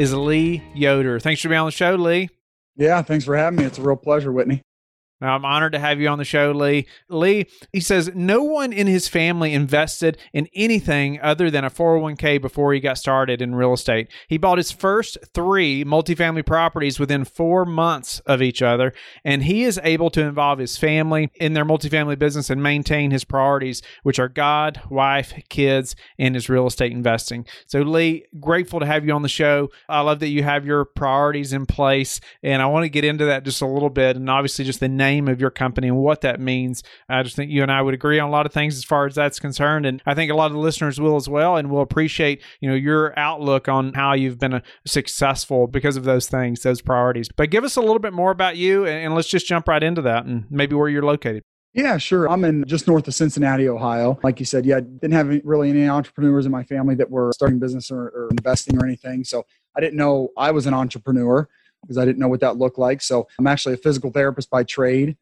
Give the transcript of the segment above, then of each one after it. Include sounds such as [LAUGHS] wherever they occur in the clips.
is Lee Yoder. Thanks for being on the show, Lee. Yeah, thanks for having me. It's a real pleasure, Whitney. Now, I'm honored to have you on the show, Lee. Lee, he says no one in his family invested in anything other than a 401k before he got started in real estate. He bought his first three multifamily properties within four months of each other, and he is able to involve his family in their multifamily business and maintain his priorities, which are God, wife, kids, and his real estate investing. So, Lee, grateful to have you on the show. I love that you have your priorities in place, and I want to get into that just a little bit, and obviously just the name name of your company and what that means. I just think you and I would agree on a lot of things as far as that's concerned, and I think a lot of the listeners will as well, and will appreciate you know your outlook on how you've been a successful because of those things, those priorities. But give us a little bit more about you, and let's just jump right into that, and maybe where you're located. Yeah, sure. I'm in just north of Cincinnati, Ohio. Like you said, yeah, didn't have really any entrepreneurs in my family that were starting business or, or investing or anything. So I didn't know I was an entrepreneur because I didn't know what that looked like. So I'm actually a physical therapist by trade.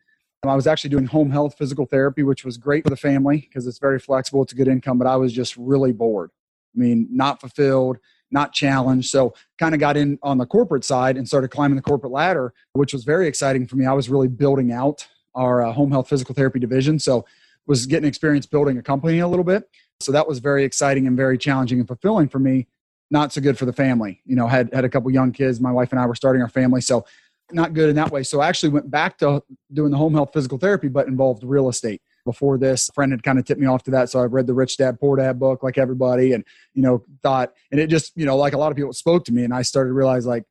I was actually doing home health physical therapy, which was great for the family because it's very flexible. It's a good income, but I was just really bored. I mean, not fulfilled, not challenged. So kind of got in on the corporate side and started climbing the corporate ladder, which was very exciting for me. I was really building out our uh, home health physical therapy division. So was getting experience building a company a little bit. So that was very exciting and very challenging and fulfilling for me not so good for the family. You know, had had a couple young kids. My wife and I were starting our family, so not good in that way. So I actually went back to doing the home health physical therapy, but involved real estate. Before this, a friend had kind of tipped me off to that. So I read the Rich Dad Poor Dad book like everybody and, you know, thought, and it just, you know, like a lot of people spoke to me and I started to realize like,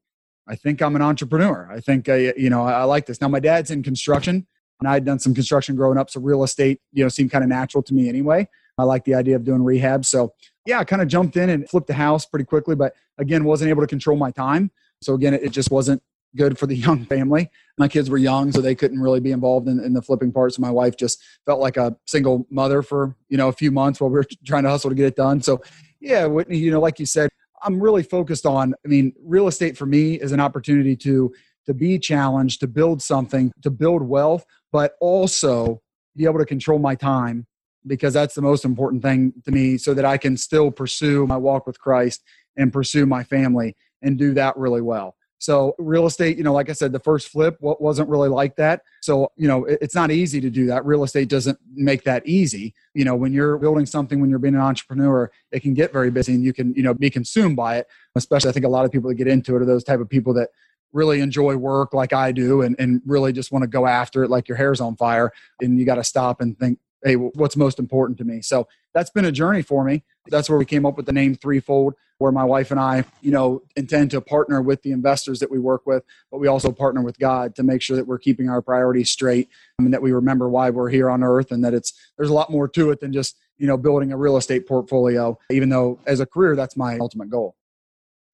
I think I'm an entrepreneur. I think I, you know, I like this. Now my dad's in construction and I had done some construction growing up. So real estate, you know, seemed kind of natural to me anyway. I like the idea of doing rehab. So yeah, I kind of jumped in and flipped the house pretty quickly, but again, wasn't able to control my time. So again, it, just wasn't good for the [LAUGHS] young family. My kids were young, so they couldn't really be involved in, in the flipping part. So my wife just felt like a single mother for, you know, a few months while we were [LAUGHS] trying to hustle to get it done. So yeah, Whitney, you know, like you said, I'm really focused on, I mean, real estate for me is an opportunity to, to be challenged, to build something, to build wealth, but also be able to control my time because that's the most important thing to me so that I can still pursue my walk with Christ and pursue my family and do that really well. So real estate, you know, like I said, the first flip wasn't really like that. So, you know, it's not easy to do that. Real estate doesn't make that easy. You know, when you're building something, when you're being an entrepreneur, it can get very busy and you can, you know, be consumed by it. Especially, I think a lot of people that get into it are those type of people that really enjoy work like I do and, and really just want to go after it like your hair's on fire. And you got to stop and think, hey, what's most important to me? So that's been a journey for me. That's where we came up with the name Threefold, where my wife and I, you know, intend to partner with the investors that we work with, but we also partner with God to make sure that we're keeping our priorities straight and that we remember why we're here on earth and that it's there's a lot more to it than just, you know, building a real estate portfolio, even though as a career that's my ultimate goal.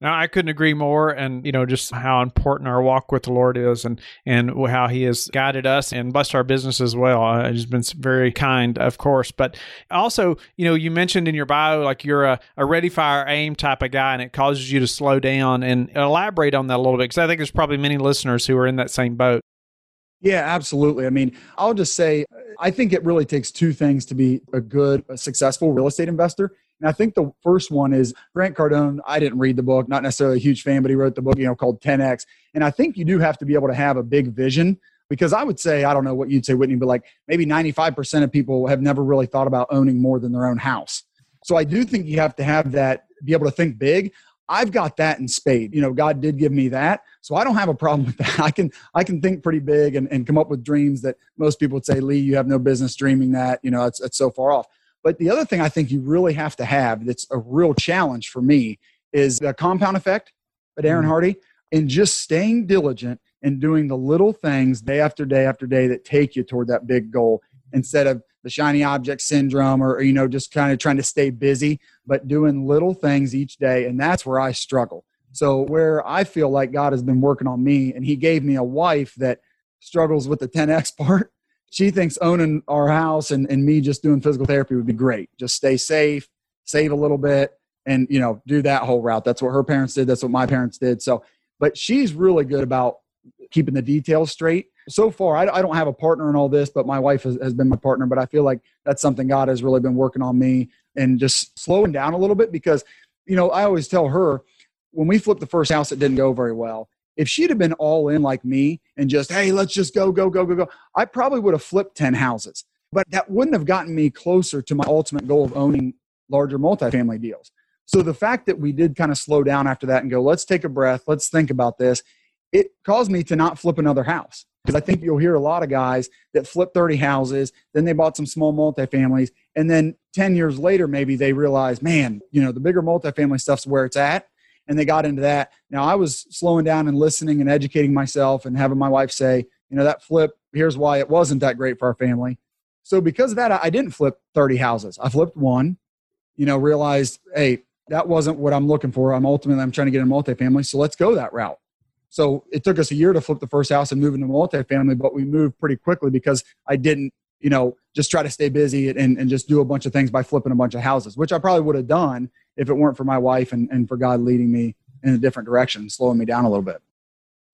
No, I couldn't agree more. And, you know, just how important our walk with the Lord is and, and how he has guided us and blessed our business as well. Uh, he's been very kind, of course. But also, you know, you mentioned in your bio, like you're a, a ready, fire, aim type of guy, and it causes you to slow down and elaborate on that a little bit. Because I think there's probably many listeners who are in that same boat. Yeah, absolutely. I mean, I'll just say, I think it really takes two things to be a good, a successful real estate investor. And I think the first one is Grant Cardone. I didn't read the book, not necessarily a huge fan, but he wrote the book, you know, called 10X. And I think you do have to be able to have a big vision because I would say, I don't know what you'd say, Whitney, but like maybe 95% of people have never really thought about owning more than their own house. So I do think you have to have that, be able to think big. I've got that in spade. You know, God did give me that. So I don't have a problem [LAUGHS] with that. I can I can think pretty big and, and come up with dreams that most people would say, Lee, you have no business dreaming that. You know, it's, it's so far off. But the other thing I think you really have to have that's a real challenge for me is the compound effect by Darren mm-hmm. Hardy and just staying diligent and doing the little things day after day after day that take you toward that big goal instead of the shiny object syndrome or, you know just kind of trying to stay busy but doing little things each day and that's where i struggle So where I feel like God has been working on me and he gave me a wife that struggles with the 10X part. She thinks owning our house and, and me just doing physical therapy would be great. Just stay safe, save a little bit, and you know, do that whole route. That's what her parents did. That's what my parents did. So, but she's really good about keeping the details straight. So far, I, I don't have a partner in all this, but my wife has, has been my partner. But I feel like that's something God has really been working on me and just slowing down a little bit because, you know, I always tell her when we flipped the first house, it didn't go very well. If she'd have been all in like me and just, hey, let's just go, go, go, go, go, I probably would have flipped 10 houses. But that wouldn't have gotten me closer to my ultimate goal of owning larger multifamily deals. So the fact that we did kind of slow down after that and go, let's take a breath, let's think about this, it caused me to not flip another house. Because I think you'll hear a lot of guys that flip 30 houses, then they bought some small multifamilies, and then 10 years later, maybe they realize, man, you know, the bigger multifamily stuff's where it's at. And they got into that. Now I was slowing down and listening and educating myself and having my wife say, you know, that flip, here's why it wasn't that great for our family. So because of that, I didn't flip 30 houses. I flipped one, you know, realized, hey, that wasn't what I'm looking for. I'm ultimately I'm trying to get a multifamily, so let's go that route. So it took us a year to flip the first house and move into multifamily, but we moved pretty quickly because I didn't, you know, just try to stay busy and, and just do a bunch of things by flipping a bunch of houses, which I probably would have done if it weren't for my wife and, and for God leading me in a different direction, slowing me down a little bit.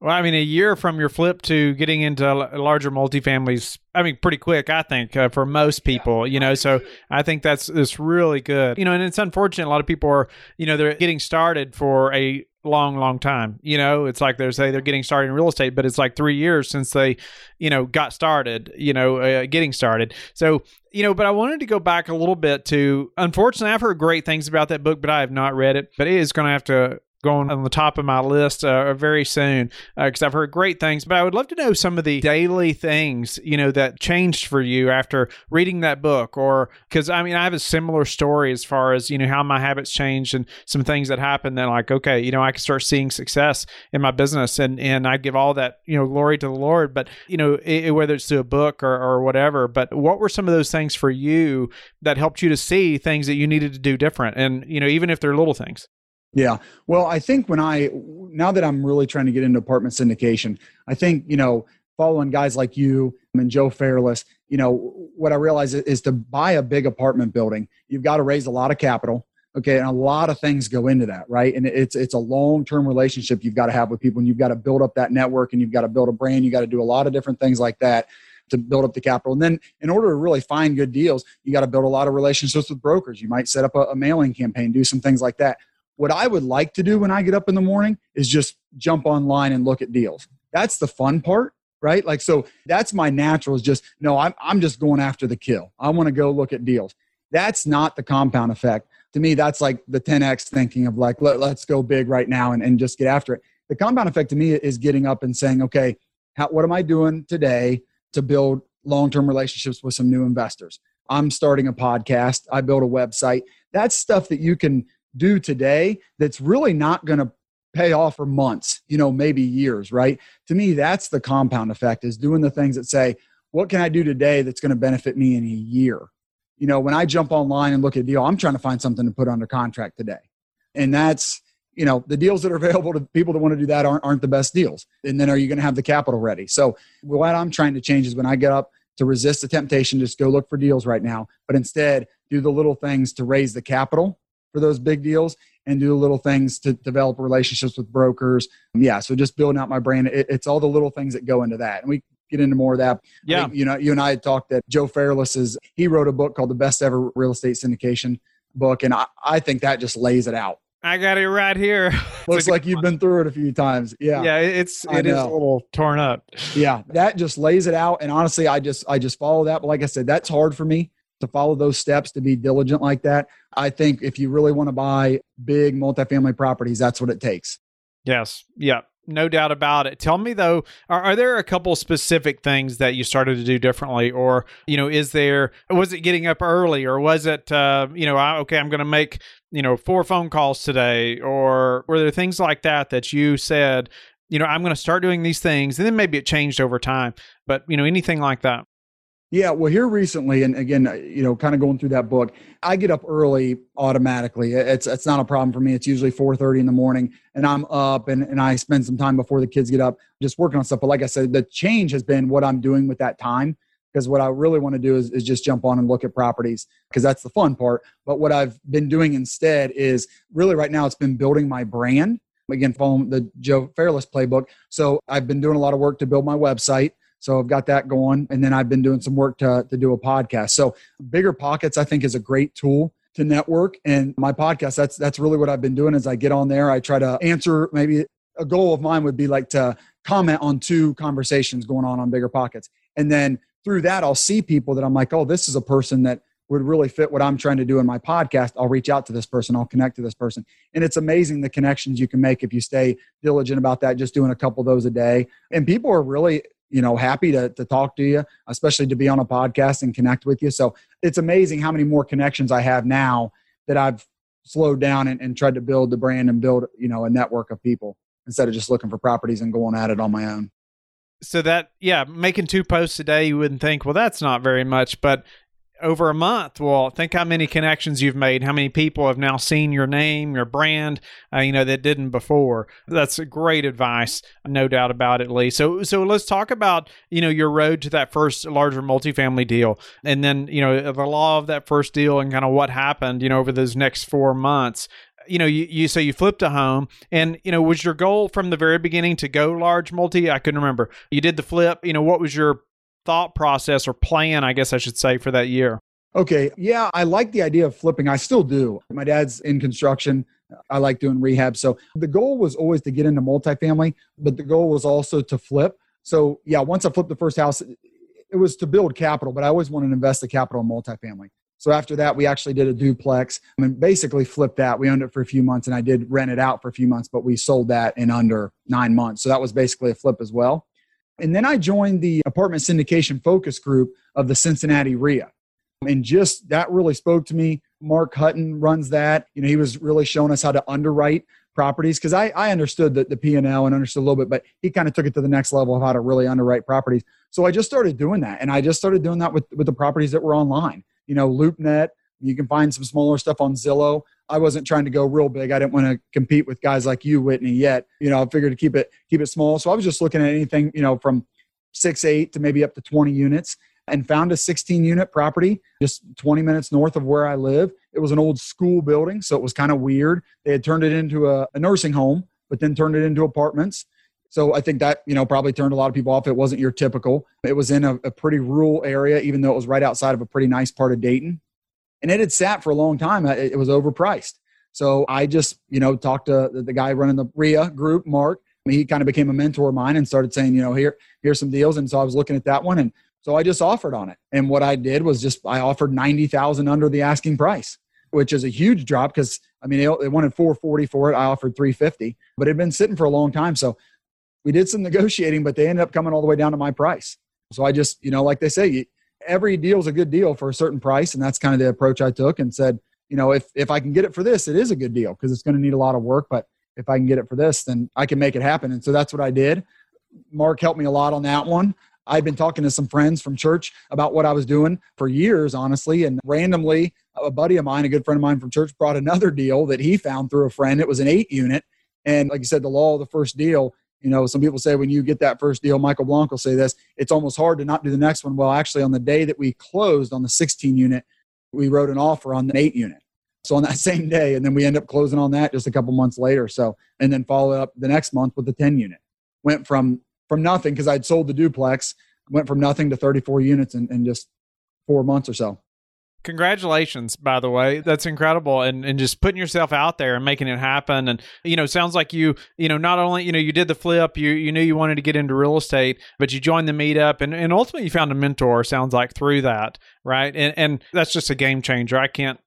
Well, I mean, a year from your flip to getting into larger multifamilies, I mean, pretty quick, I think, uh, for most people, you know. So I think that's that's really good, you know. And it's unfortunate a lot of people are, you know, they're getting started for a long, long time. You know, it's like they're say they're getting started in real estate, but it's like three years since they, you know, got started. You know, uh, getting started. So you know, but I wanted to go back a little bit to. Unfortunately, I've heard great things about that book, but I have not read it. But it is going to have to going on the top of my list uh, very soon because uh, I've heard great things. But I would love to know some of the daily things you know that changed for you after reading that book, or because I mean I have a similar story as far as you know how my habits changed and some things that happened. That like okay, you know I can start seeing success in my business, and and I give all that you know glory to the Lord. But you know it, whether it's through a book or, or whatever. But what were some of those things for you that helped you to see things that you needed to do different, and you know even if they're little things. Yeah. Well, I think when I, now that I'm really trying to get into apartment syndication, I think, you know, following guys like you and Joe Fairless, you know, what I realize is to buy a big apartment building, you've got to raise a lot of capital. Okay. And a lot of things go into that, right? And it's, it's a long term relationship you've got to have with people and you've got to build up that network and you've got to build a brand. You got to do a lot of different things like that to build up the capital. And then in order to really find good deals, you got to build a lot of relationships with brokers. You might set up a, a mailing campaign, do some things like that what I would like to do when I get up in the morning is just jump online and look at deals. That's the fun part, right? Like, so that's my natural is just, no, I'm, I'm just going after the kill. I want to go look at deals. That's not the compound effect. To me, that's like the 10X thinking of like, Let, us go big right now and, and just get after it. The compound effect to me is getting up and saying, okay, how, what am I doing today to build long term relationships with some new investors? I'm starting a podcast. I build a website. That's stuff that you can do today that's really not going to pay off for months, you know, maybe years, right? To me, that's the compound effect is doing the things that say, what can I do today that's going to benefit me in a year? You know, when I jump online and look at a deal, I'm trying to find something to put under contract today. And that's, you know, the deals that are [LAUGHS] available to people that want to do that aren't, aren't the best deals. And then are you going to have the capital ready? So what I'm trying to change is when I get up to resist the temptation, just go look for deals right now, but instead do the little things to raise the capital for those big deals and do little things to develop relationships with brokers. Yeah, so just building out my brand. It, it's all the little things that go into that. And we get into more of that. Yeah. Think, you know, you and I had talked that Joe Fairless is, he wrote a book called The Best Ever Real Estate Syndication book. And I, I think that just lays it out. I got it right here. [LAUGHS] Looks like you've been through it a few times. Yeah. Yeah, it's it is a little torn up. Yeah. That just lays it out. And honestly, I just I just follow that. But like I said, that's hard for me to follow those steps to be diligent like that. I think if you really want to buy big multifamily properties, that's what it takes. Yes. Yeah. No doubt about it. Tell me though, are, are, there a couple specific things that you started to do differently, or you know, is there was it getting up early, or was it uh, you know, okay, I'm going to make you know four phone calls today, or were there things like that that you said, you know, I'm going to start doing these things, and then maybe it changed over time, but you know, anything like that? Yeah, well, here recently, and again, uh, you know, kind of going through that book, I get up early automatically. It's it's not a problem for me. It's usually four thirty in the morning, and I'm up, and and I spend some time before the kids get up, just working on stuff. But like I said, the change has been what I'm doing with that time. Because what I really want to do is, is just jump on and look at properties because that's the fun part. But what I've been doing instead is really right now it's been building my brand. Again, following the Joe Fairless playbook. So I've been doing a lot of work to build my website so I've got that going. And then I've been doing some work to, to do a podcast. So Bigger Pockets, I think, is a great tool to network. And my podcast, that's that's really what I've been doing as I get on there. I try to answer maybe a goal of mine would be like to comment on two conversations going on on Bigger Pockets. And then through that, I'll see people that I'm like, oh, this is a person that would really fit what I'm trying to do in my podcast, I'll reach out to this person, I'll connect to this person. And it's amazing the connections you can make if you stay diligent about that, just doing a couple of those a day. And people are really you know happy to, to talk to you especially to be on a podcast and connect with you. So it's amazing how many more connections i have now that i've slowed down and, and tried to build the brand and build you know a network of people instead of just looking for properties and going at it on my own. So that yeah making two posts a day you wouldn't think well that's not very much but over a month. Well, think how many connections you've made, how many people have now seen your name, your brand, uh, you know, that didn't before. That's great advice, no doubt about it, Lee. So, so let's talk about, you know, your road to that first larger multifamily deal and then, you know, the law of that first deal and kind of what happened, you know, over those next four months you know, you, you say you flipped a home and, you know, was your goal from the very beginning to go large multi? I couldn't remember. You did the flip, you know, what was your thought process or plan, I guess I should say, for that year? Okay. Yeah, I like the idea of flipping. I still do. My dad's in construction. I like doing rehab. So the goal was always to get into multifamily, but the goal was also to flip. So yeah, once I flipped the first house, it was to build capital, but I always wanted to invest the capital in multifamily. So after that, we actually did a duplex. I mean, basically flipped that. We owned it for a few months and I did rent it out for a few months, but we sold that in under nine months. So that was basically a flip as well. And then I joined the apartment syndication focus group of the Cincinnati REIA. And just that really spoke to me. Mark Hutton runs that. You know, he was really showing us how to underwrite properties because I, I understood the, the P&L and understood a little bit, but he kind of took it to the next level of how to really underwrite properties. So I just started doing that. And I just started doing that with, with the properties that were online. You know, LoopNet, you can find some smaller stuff on Zillow. I wasn't trying to go real big. I didn't want to compete with guys like you, Whitney, yet. You know, I figured to keep it keep it small. So I was just looking at anything, you know, from six, eight to maybe up to 20 units and found a 16 unit property just 20 minutes north of where I live. It was an old school building, so it was kind of weird. They had turned it into a, a nursing home, but then turned it into apartments. So I think that, you know, probably turned a lot of people off. It wasn't your typical. It was in a, a pretty rural area, even though it was right outside of a pretty nice part of Dayton and it had sat for a long time. It, was overpriced. So I just, you know, talked to the, guy running the REIA group, Mark. he kind of became a mentor of mine and started saying, you know, here, here's some deals. And so I was looking at that one, and so I just offered on it. And what I did was just I offered ninety thousand under the asking price, which is a huge drop because I mean they, wanted four forty for it. I offered three fifty, but it had been sitting for a long time. So we did some negotiating, but they ended up coming all the way down to my price. So I just, you know, like they say, every deal is a good deal for a certain price. And that's kind of the approach I took and said, you know, if, if I can get it for this, it is a good deal because it's going to need a lot of work. But if I can get it for this, then I can make it happen. And so that's what I did. Mark helped me a lot on that one. I'd been talking to some friends from church about what I was doing for years, honestly. And randomly, a buddy of mine, a good friend of mine from church, brought another deal that he found through a friend. It was an eight unit. And like you said, the law of the first deal, you know, some people say when you get that first deal, Michael Blank will say this, it's almost hard to not do the next one. Well, actually, on the day that we closed on the 16 unit, we wrote an offer on the eight unit. So on that [LAUGHS] same day, and then we end up closing on that just a couple months later. So, and then follow up the next month with the 10 unit. Went from from nothing because I'd sold the duplex, went from nothing to 34 units in, in just four months or so. Congratulations, by the way. That's incredible. And and just putting yourself out there and making it happen. And, you know, sounds like you, you know, not only, you know, you did the flip, you you knew you wanted to get into real estate, but you joined the meetup and, and ultimately you found a mentor, sounds like, through that. Right. And and that's just a game changer. I can't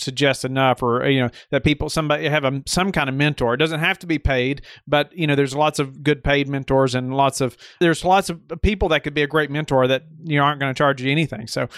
suggest enough or you know that people somebody have a, some kind of mentor it doesn't have to be paid but you know there's lots of good paid mentors and lots of there's lots of people that could be a great mentor that you know, aren't going to charge you anything so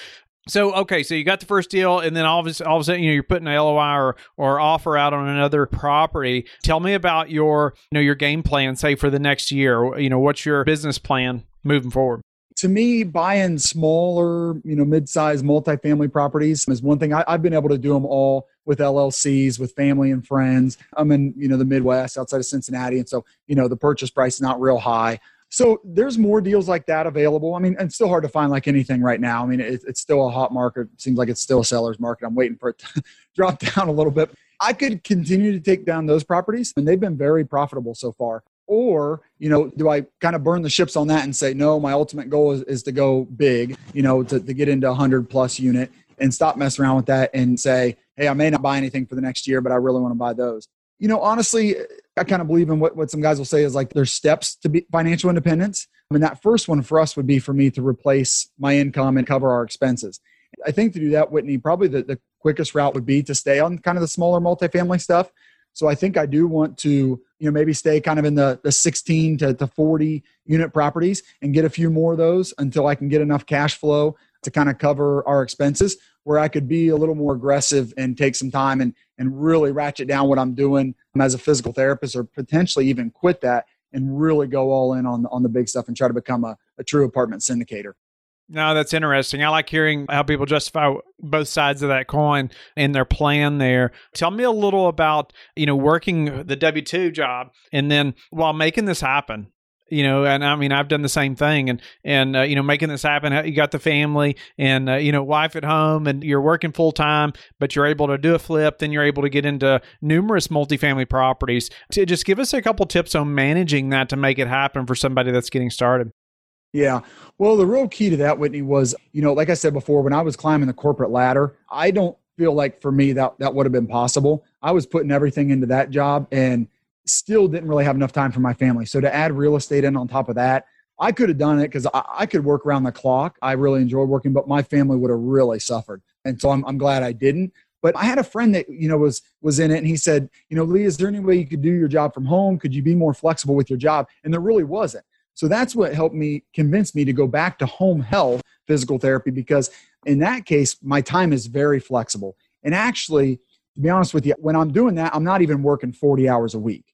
so okay, so you got the first deal, and then all of a, all of a sudden, you know, you're putting an LOI or, or offer out on another property. Tell me about your you know your game plan, say for the next year. You know, what's your business plan moving forward? to me, buying smaller, you know, mid-sized multifamily properties is one thing. I, have been able to do them all with LLCs, with family and friends. I'm in, you know, the Midwest outside of Cincinnati. And so, you know, the purchase price is not real high. So there's more deals like that available. I mean, it's still hard to find like anything right now. I mean, it, it's still a hot market. It seems like it's still a seller's market. I'm waiting for it to [LAUGHS] drop down a little bit. I could continue to take down those properties and they've been very profitable so far. Or, you know, do I kind of burn the ships on that and say, no, my ultimate goal is, is to go big, you know, to, to get into a 100 plus unit and stop messing around with that and say, hey, I may not buy anything for the next year, but I really want to buy those. You know, honestly, I kind of believe in what, what some guys will say is like there's steps to be financial independence. I mean, that first one for us would be for me to replace my income and cover our expenses. I think to do that, Whitney, probably the, the quickest route would be to stay on kind of the smaller multifamily stuff. So I think I do want to, you know, maybe stay kind of in the, the 16 to, to 40 unit properties and get a few more of those until I can get enough cash flow to kind of cover our expenses where I could be a little more aggressive and take some time and, and really ratchet down what I'm doing as a physical therapist or potentially even quit that and really go all in on, on the big stuff and try to become a, a true apartment syndicator. No, that's interesting. I like hearing how people justify both sides of that coin in their plan there. Tell me a little about, you know, working the W 2 job and then while making this happen, you know and i mean i've done the same thing and and uh, you know making this happen you got the family and uh, you know wife at home and you're working full time but you're able to do a flip then you're able to get into numerous multifamily properties to just give us a couple tips on managing that to make it happen for somebody that's getting started yeah. Well, the real key to that, Whitney, was, you know, like I said before, when I was climbing the corporate ladder, I don't feel like for me that that would have been possible. I was putting everything into that job and still didn't really have enough time for my family. So to add real estate in on top of that, I could have done it because I, I, could work around the clock. I really enjoyed working, but my family would have really suffered. And so I'm, I'm glad I didn't. But I had a friend that you know was was in it, and he said, you know, Lee, is there any way you could do your job from home? Could you be more flexible with your job? And there really wasn't. So that's what helped me convince me to go back to home health physical therapy because in that case, my time is very flexible. And actually, to be honest with you, when I'm doing that, I'm not even working 40 hours a week.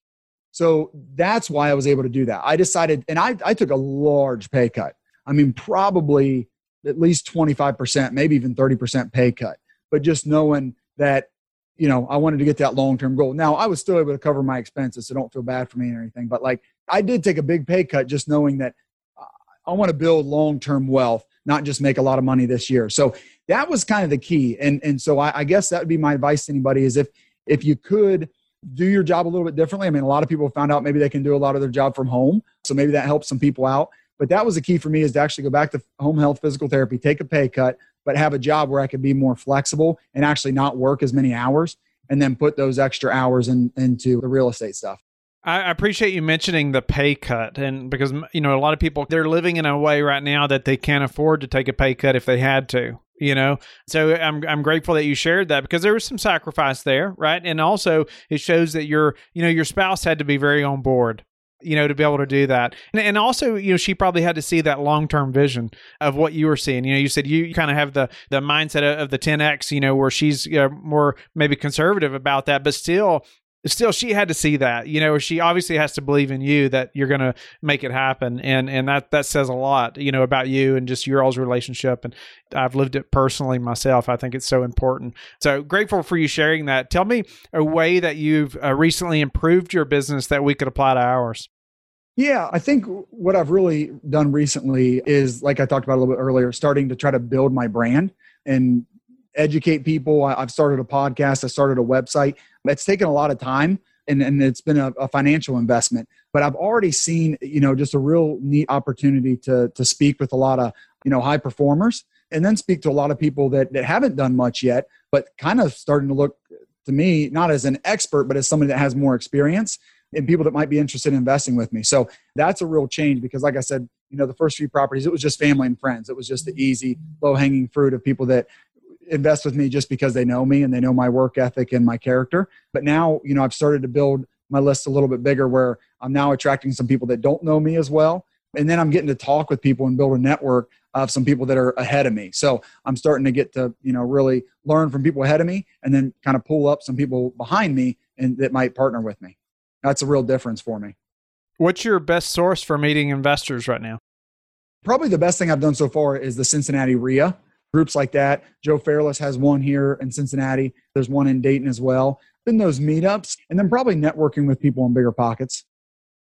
So that's why I was able to do that. I decided, and I, I took a large pay cut. I mean, probably at least 25%, maybe even 30% pay cut. But just knowing that, you know, I wanted to get that long term goal. Now, I was still able to cover my expenses, so don't feel bad for me or anything. But like, I did take a big pay cut just knowing that uh, I want to build long term wealth, not just make a lot of money this year. So that was kind of the key. And, and so I, I guess that would be my advice to anybody is if, if you could do your job a little bit differently. I mean, a lot of people found out maybe they can do a lot of their job from home. So maybe that helps some people out. But that was the key for me is to actually go back to home health physical therapy, take a pay cut, but have a job where I could be more flexible and actually not work as many hours and then put those extra hours in, into the real estate stuff. I appreciate you mentioning the pay cut, and because you know a lot of people they're living in a way right now that they can't afford to take a pay cut if they had to you know? So i'm i'm grateful that you shared that because there was some sacrifice there right? And also it shows that your you know your spouse had to be very on board you know to be able to do that. And, and also you know she probably had to see that long-term vision of what you were seeing. You know you said you kind of have the the mindset of the 10x you know where she's more maybe conservative about that but still still she had to see that you know she obviously has to believe in you that you're going to make it happen and and that that says a lot you know about you and just your all's relationship and i've lived it personally myself i think it's so important so grateful for you sharing that tell me a way that you've uh, recently improved your business that we could apply to ours yeah, I think what I've really done recently is, like I talked about a little bit earlier, starting to try to build my brand and educate people. I've started a podcast, I started a website. It's taken a lot of time and, and it's been a, a, financial investment. But I've already seen, you know, just a real neat opportunity to to speak with a lot of, you know, high performers and then speak to a lot of people that, that haven't done much yet, but kind of starting to look to me, not as an expert, but as somebody that has more experience and people that might be interested in investing with me. So that's a real change because like I said, you know, the first few properties, it was just family and friends. It was just the easy, low hanging fruit of people that invest with me just because they know me and they know my work ethic and my character. But now, you know, I've started to build my list a little bit bigger where I'm now attracting some people that don't know me as well. And then I'm getting to talk with people and build a network of some people that are ahead of me. So I'm starting to get to, you know, really learn from people ahead of me and then kind of pull up some people behind me and that might partner with me. That's a real difference for me. What's your best source for meeting investors right now? probably the best thing I've done so far is the Cincinnati REIA groups like that. Joe Fairless has one here in Cincinnati. There's one in Dayton as well. Then those meetups, and then probably networking with people in bigger pockets.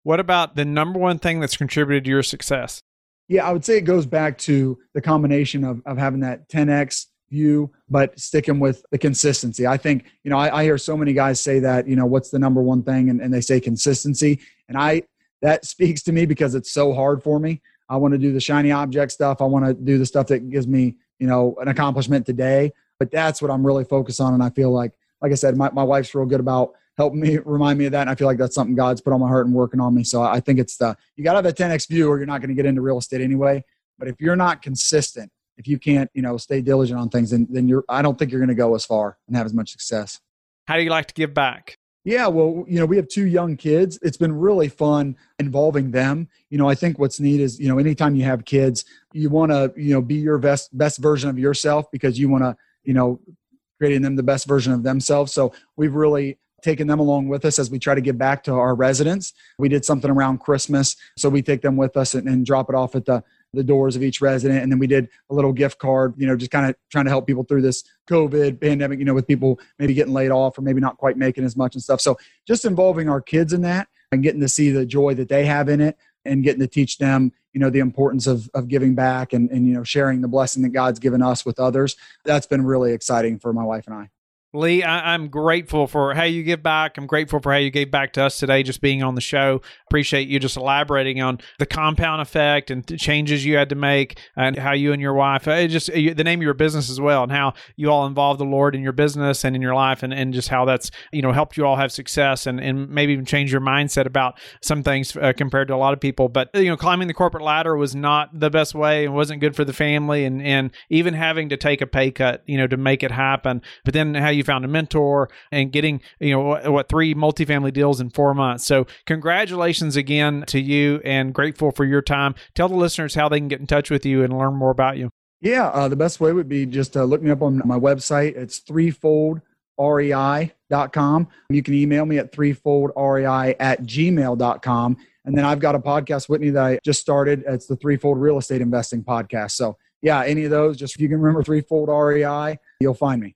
What about the number one thing that's contributed to your success? Yeah, I would say it goes back to the combination of, of having that 10x view, but sticking with the consistency. I think, you know, I, I hear so many guys say that, you know, what's the number one thing? And, and they say consistency. And I, that [LAUGHS] speaks to me because it's so hard for me. I want to do the shiny object stuff. I want to do the stuff that gives me, you know, an accomplishment today. But that's what I'm really focused on. And I feel like, like I said, my, my wife's real good about helping me [LAUGHS] remind me of that. And I feel like that's something God's put on my heart and working on me. So I think it's the, you got to have a 10X view or you're not going to get into real estate anyway. But if you're not consistent, if you can't, you know, stay diligent on things, then, then you're, I don't think you're going to go as far and have as much success. How do you like to give back? Yeah, well, you know, we have two young kids. It's been really fun involving them. You know, I think what's neat is, you know, anytime you have kids, you want to, you know, be your best best version of yourself because you want to, you know, creating them the best version of themselves. So we've really taken them along with us as we try to give back to our residents. We did something around Christmas, so we take them with us and, and drop it off at the the doors of each resident. And then we did a little gift card, you know, just kind of trying to help people through this COVID pandemic, you know, with people maybe getting laid off or maybe not quite making as much and stuff. So just involving our kids in that and getting to see the joy that they have in it and getting to teach them, you know, the importance of, of giving back and, and, you know, sharing the blessing that God's given us with others. That's been really exciting for my wife and I. Lee, I, am grateful for how you give back. I'm grateful for how you gave back to us today, just being on the show. Appreciate you just elaborating on the compound effect and the changes you had to make, and how you and your wife, uh, just the name of your business as well, and how you all involve the Lord in your business and in your life, and, and just how that's you know helped you all have success, and, and maybe even change your mindset about some things uh, compared to a lot of people. But you know, climbing the corporate ladder was not the best way, and wasn't good for the family, and and even having to take a pay cut, you know, to make it happen. But then how you found a mentor and getting, you know, what, what three multifamily deals in four months. So, congratulations again to you and grateful for your time. Tell the listeners how they can get in touch with you and learn more about you. Yeah, uh, the best way would be just uh, look me up on my website. It's threefoldrei.com. You can email me at threefoldrei at gmail.com. And then I've got a podcast, Whitney, that I just started. It's the Threefold Real Estate Investing Podcast. So, yeah, any of those, just if you can remember Threefold REI, you'll find me.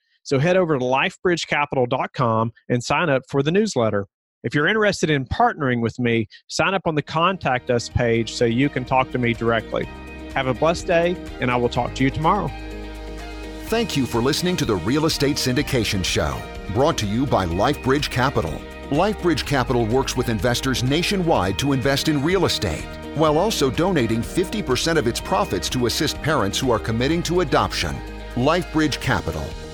So head over to lifebridgecapital.com and sign up for the newsletter. If you're interested in partnering with me, sign up on the Contact Us page so you can talk to me directly. Have a blessed day, and I will talk to you tomorrow. Thank you for listening to the Real Estate Syndication Show, brought to you by LifeBridge Capital. LifeBridge Capital works with investors nationwide to invest in real estate, while also donating 50% of its profits to assist parents who are committing to adoption. LifeBridge Capital